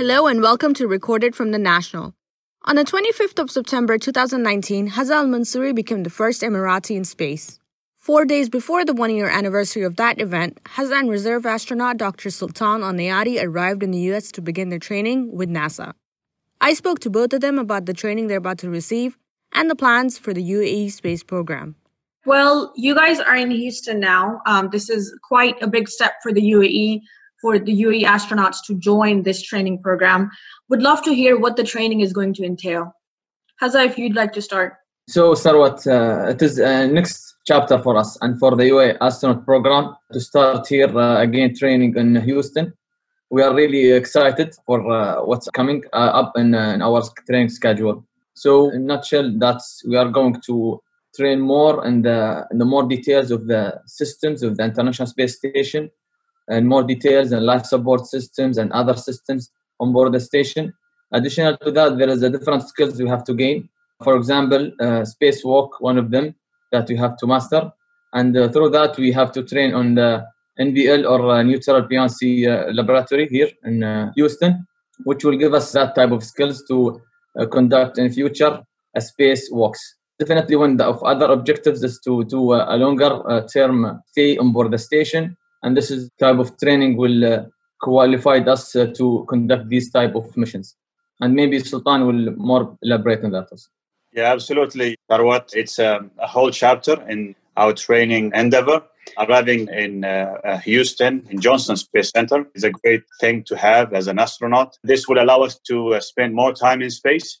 Hello and welcome to Recorded from the National. On the 25th of September 2019, Hazza Al Mansouri became the first Emirati in space. Four days before the one year anniversary of that event, Hazza and reserve astronaut Dr. Sultan Al Neyadi arrived in the US to begin their training with NASA. I spoke to both of them about the training they're about to receive and the plans for the UAE space program. Well, you guys are in Houston now. Um, this is quite a big step for the UAE, for the UAE astronauts to join this training program. Would love to hear what the training is going to entail. Hazza, if you'd like to start. So, Sarwat, uh, it is uh, next chapter for us and for the UAE astronaut program to start here uh, again training in Houston. We are really excited for uh, what's coming uh, up in, uh, in, our training schedule. So, in nutshell, that's we are going to train more and the, in the more details of the systems of the International Space Station and more details and life support systems and other systems on board the station. Additional to that, there is a different skills we have to gain. For example, uh, spacewalk, one of them, that we have to master. And uh, through that, we have to train on the NBL or uh, neutral buoyancy uh, laboratory here in uh, Houston, which will give us that type of skills to uh, conduct in future a space walks. Definitely, one of other objectives is to do a longer term stay on board the station, and this is type of training will qualify us to conduct these type of missions. And maybe Sultan will more elaborate on that also. Yeah, absolutely. Sarwat, it's a, a, whole chapter in our training endeavor. Arriving in uh, uh, Houston, in Johnson Space Center, is a great thing to have as an astronaut. This will allow us to uh, spend more time in space.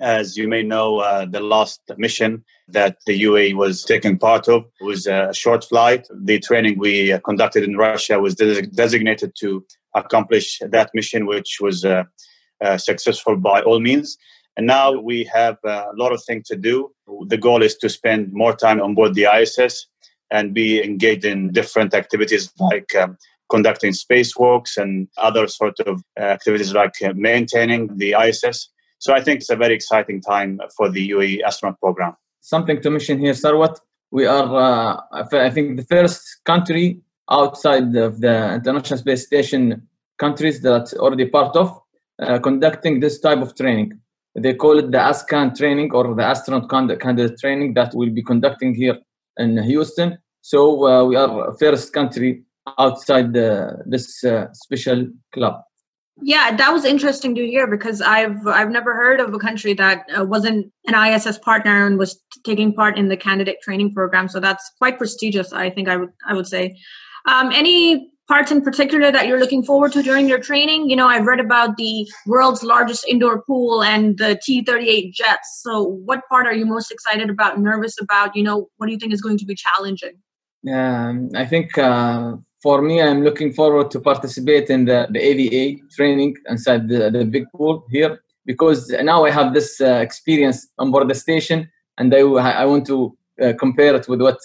As you may know, uh, the last mission that the UAE was taking part of was a short flight. The training we uh, conducted in Russia was des- designated to accomplish that mission, which was uh, successful by all means. And now we have a lot of things to do. The goal is to spend more time on board the ISS and be engaged in different activities like um, conducting spacewalks and other sort of uh, activities like uh, maintaining the ISS. So I think it's a very exciting time for the UAE astronaut program. Something to mention here, Sarwat. We are, uh, I think, the first country outside of the International Space Station countries that's already part of uh, conducting this type of training they call it the ASCAN training or the astronaut candidate training that we'll be conducting here in Houston. So uh, we are first country outside the, this uh, special club. Yeah, that was interesting to hear because I've I've never heard of a country that uh, wasn't an ISS partner and was taking part in the candidate training program. So that's quite prestigious. I think I would I would say. Um, any parts in particular that you're looking forward to during your training? You know, I've read about the world's largest indoor pool and the T 38 jets. So, what part are you most excited about, nervous about? You know, what do you think is going to be challenging? Um, I think uh, for me, I'm looking forward to participate in the, the EVA training inside the, the big pool here because now I have this uh, experience on board the station and I, I want to uh, compare it with what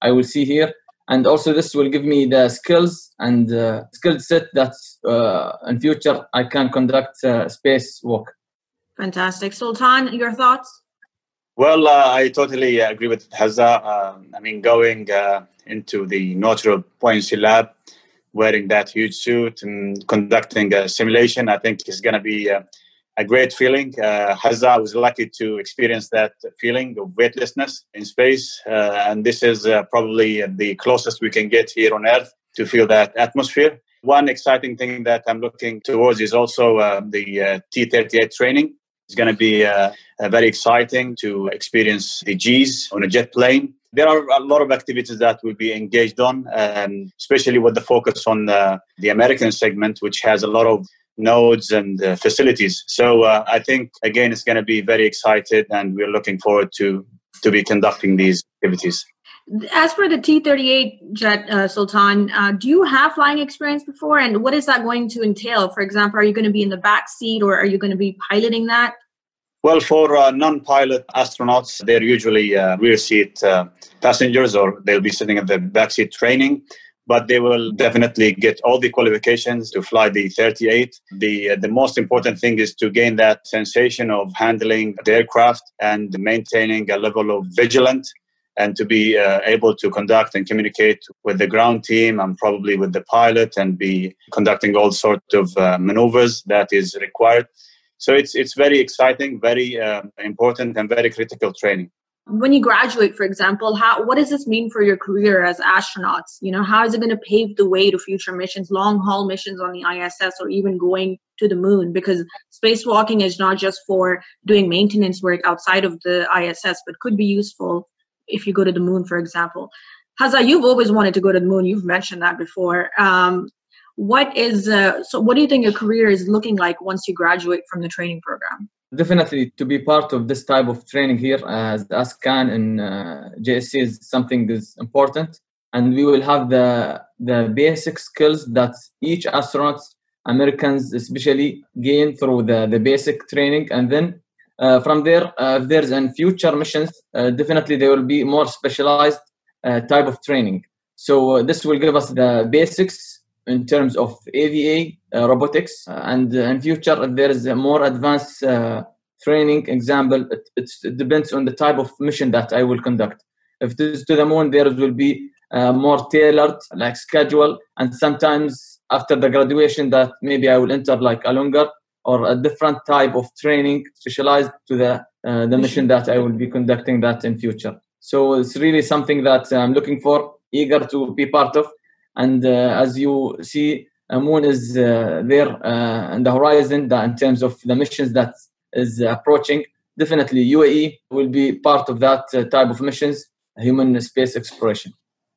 I will see here and also this will give me the skills and uh, skill set that uh, in future I can conduct uh, space work. Fantastic, Sultan. Your thoughts? Well, uh, I totally agree with Hazza. Um, I mean, going uh, into the neutral buoyancy lab, wearing that huge suit and conducting a simulation, I think is going to be uh, a great feeling. Uh, Hazza was lucky to experience that feeling of weightlessness in space. Uh, and this is uh, probably the closest we can get here on Earth to feel that atmosphere. One exciting thing that I'm looking towards is also uh, the T 38 training. It's going to be uh, very exciting to experience the G's on a jet plane. There are a lot of activities that we'll be engaged on, um, especially with the focus on the American segment, which has a lot of nodes and uh, facilities. So uh, I think again it's going to be very excited, and we're looking forward to to be conducting these activities. As for the T-38 jet, uh, Sultan, uh, do you have flying experience before, and what is that going to entail? For example, are you going to be in the back seat, or are you going to be piloting that? Well, for uh, non-pilot astronauts, they're usually uh, rear seat passengers, or they'll be sitting at the back seat training but they will definitely get all the qualifications to fly the 38. The, uh, the most important thing is to gain that sensation of handling the aircraft and maintaining a level of vigilance and to be uh, able to conduct and communicate with the ground team and probably with the pilot and be conducting all sorts of uh, maneuvers that is required. So it's it's very exciting, very uh, important, and very critical training. When you graduate, for example, how what does this mean for your career as astronauts? You know, how is it going to pave the way to future missions, long haul missions on the ISS, or even going to the moon? Because spacewalking is not just for doing maintenance work outside of the ISS, but could be useful if you go to the moon, for example. Hazza, you've always wanted to go to the moon. You've mentioned that before. Um, what is uh, so? What do you think your career is looking like once you graduate from the training program? Definitely, to be part of this type of training here as ASCAN and uh, JSC is something is important, and we will have the the basic skills that each astronaut, Americans especially, gain through the the basic training, and then Uh, from there, uh, if there's in future missions, uh, definitely there will be more specialized uh, type of training. So uh, this will give us the basics in terms of EVA, robotics, and in future, if there is a more advanced training example, it, it, depends on the type of mission that I will conduct. If it is to the moon, there will be uh, more tailored like schedule, and sometimes after the graduation, that maybe I will enter like a longer or a different type of training specialized to the uh, the mission that I will be conducting that in future. So it's really something that I'm looking for, eager to be part of. And uh, as you see, Moon is uh, there uh, in the horizon in terms of the missions that is approaching. Definitely, UAE will be part of that uh, type of missions, human space exploration.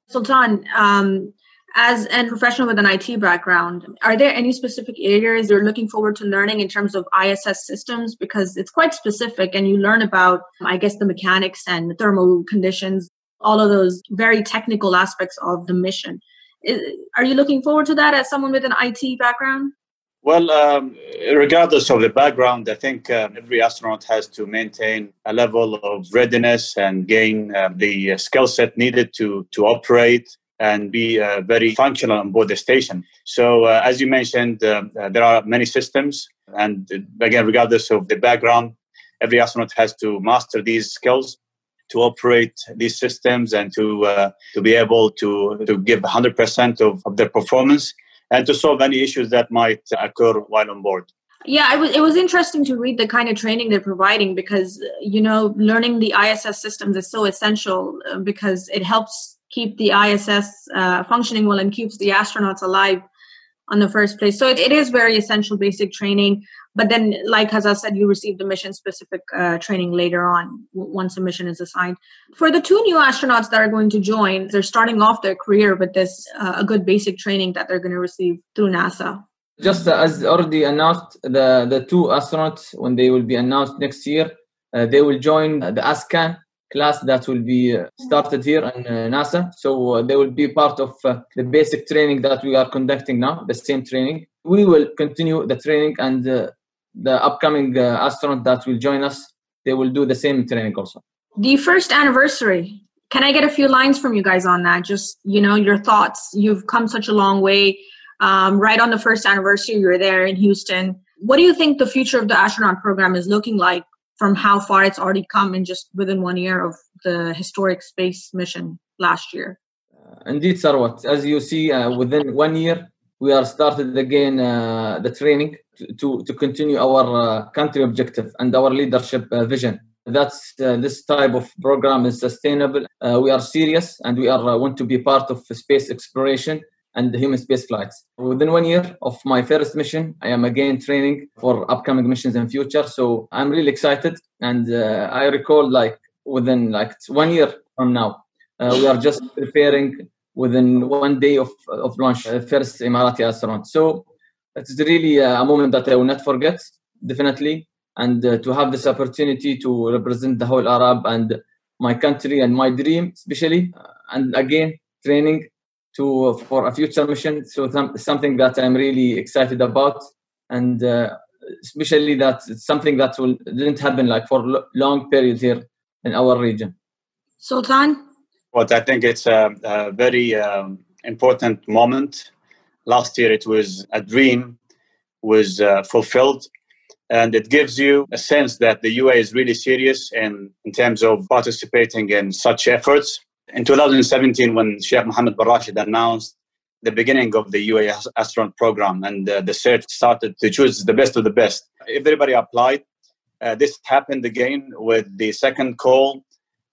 Sultan, um, as a professional with an IT background, are there any specific areas you're looking forward to learning in terms of ISS systems? Because it's quite specific and you learn about, I guess, the mechanics and the thermal conditions, all of those very technical aspects of the mission. Are you looking forward to that as someone with an IT background? Well, um, regardless of the background, I think uh, every astronaut has to maintain a level of readiness and gain uh, the skill set needed to to operate and be uh, very functional on board the station. So, uh, as you mentioned, uh, uh there are many systems, and uh, again, regardless of the background, every astronaut has to master these skills to operate these systems and to uh, to be able to to give 100% of, of their performance and to solve any issues that might occur while on board. Yeah, it was it was interesting to read the kind of training they're providing because you know learning the ISS systems is so essential because it helps keep the ISS uh, functioning well and keeps the astronauts alive on the first place. So it, it is very essential basic training. But then, like as I said, you receive the mission specific uh, training later on once a mission is assigned. For the two new astronauts that are going to join, they're starting off their career with this uh, a good basic training that they're going to receive through NASA. Just as already announced, the, the two astronauts, when they will be announced next year, uh, they will join the ASCAN class that will be uh, started here in uh, NASA. So uh, they will be part of the basic training that we are conducting now, the same training. We will continue the training and the upcoming astronaut that will join us, they will do the same training also. The first anniversary, can I get a few lines from you guys on that? Just, you know, your thoughts. You've come such a long way. Um, right on the first anniversary, you're there in Houston. What do you think the future of the astronaut program is looking like from how far it's already come in just within one year of the historic space mission last year. Uh, indeed, Sarwat. As you see, uh, within one year, we are started again uh, the training to, to, to continue our uh, country objective and our leadership uh, vision. That's uh, this type of program is sustainable. we are serious and we are want to be part of space exploration and the human space flights. Within one year of my first mission, I am again training for upcoming missions in future. So I'm really excited. And uh, I recall like within like one year from now, uh, we are just preparing within one day of, of launch uh, first Emirati astronaut. So it's really a moment that I will not forget, definitely. And uh, to have this opportunity to represent the whole Arab and my country and my dream, especially. Uh, and again, training to for a future mission. So something that I'm really excited about, and uh, especially that it's something that will didn't happen like for long period here in our region. Sultan. Well, I think it's a, a very um, important moment. Last year, it was a dream was uh, fulfilled. And it gives you a sense that the UA is really serious in, in terms of participating in such efforts. In 2017, when Sheikh Mohammed bin Rashid announced the beginning of the UAE astronaut program and uh, the search started to choose the best of the best, everybody applied. Uh, this happened again with the second call.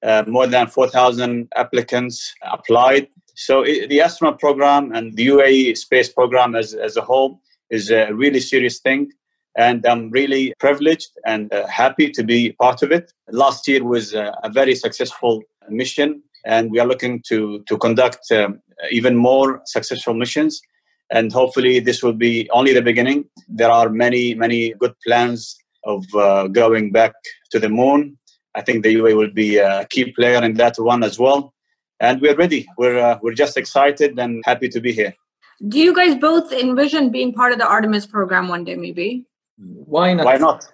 Uh, more than 4,000 applicants applied. So it, the astronaut program and the UAE space program as, as a whole is a really serious thing. And I'm really privileged and uh, happy to be part of it. Last year was uh, a very successful mission, and we are looking to, to conduct um, even more successful missions. And hopefully, this will be only the beginning. There are many, many good plans of uh, going back to the moon. I think the UAE will be a key player in that one as well. And we're ready. We're, uh, we're just excited and happy to be here. Do you guys both envision being part of the Artemis program one day, maybe? Why not? Why not?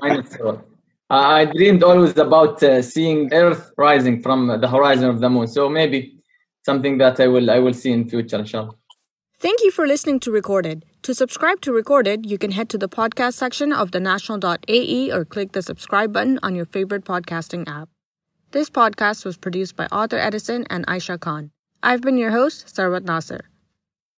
Why not? I dreamed always about uh, seeing Earth rising from the horizon of the moon. So maybe something that I will I will see in future, inshallah. Thank you for listening to Recorded. To subscribe to Recorded, you can head to the podcast section of the thenational.ae or click the subscribe button on your favorite podcasting app. This podcast was produced by Arthur Edison and Aisha Khan. I've been your host, Sarwat Nasser.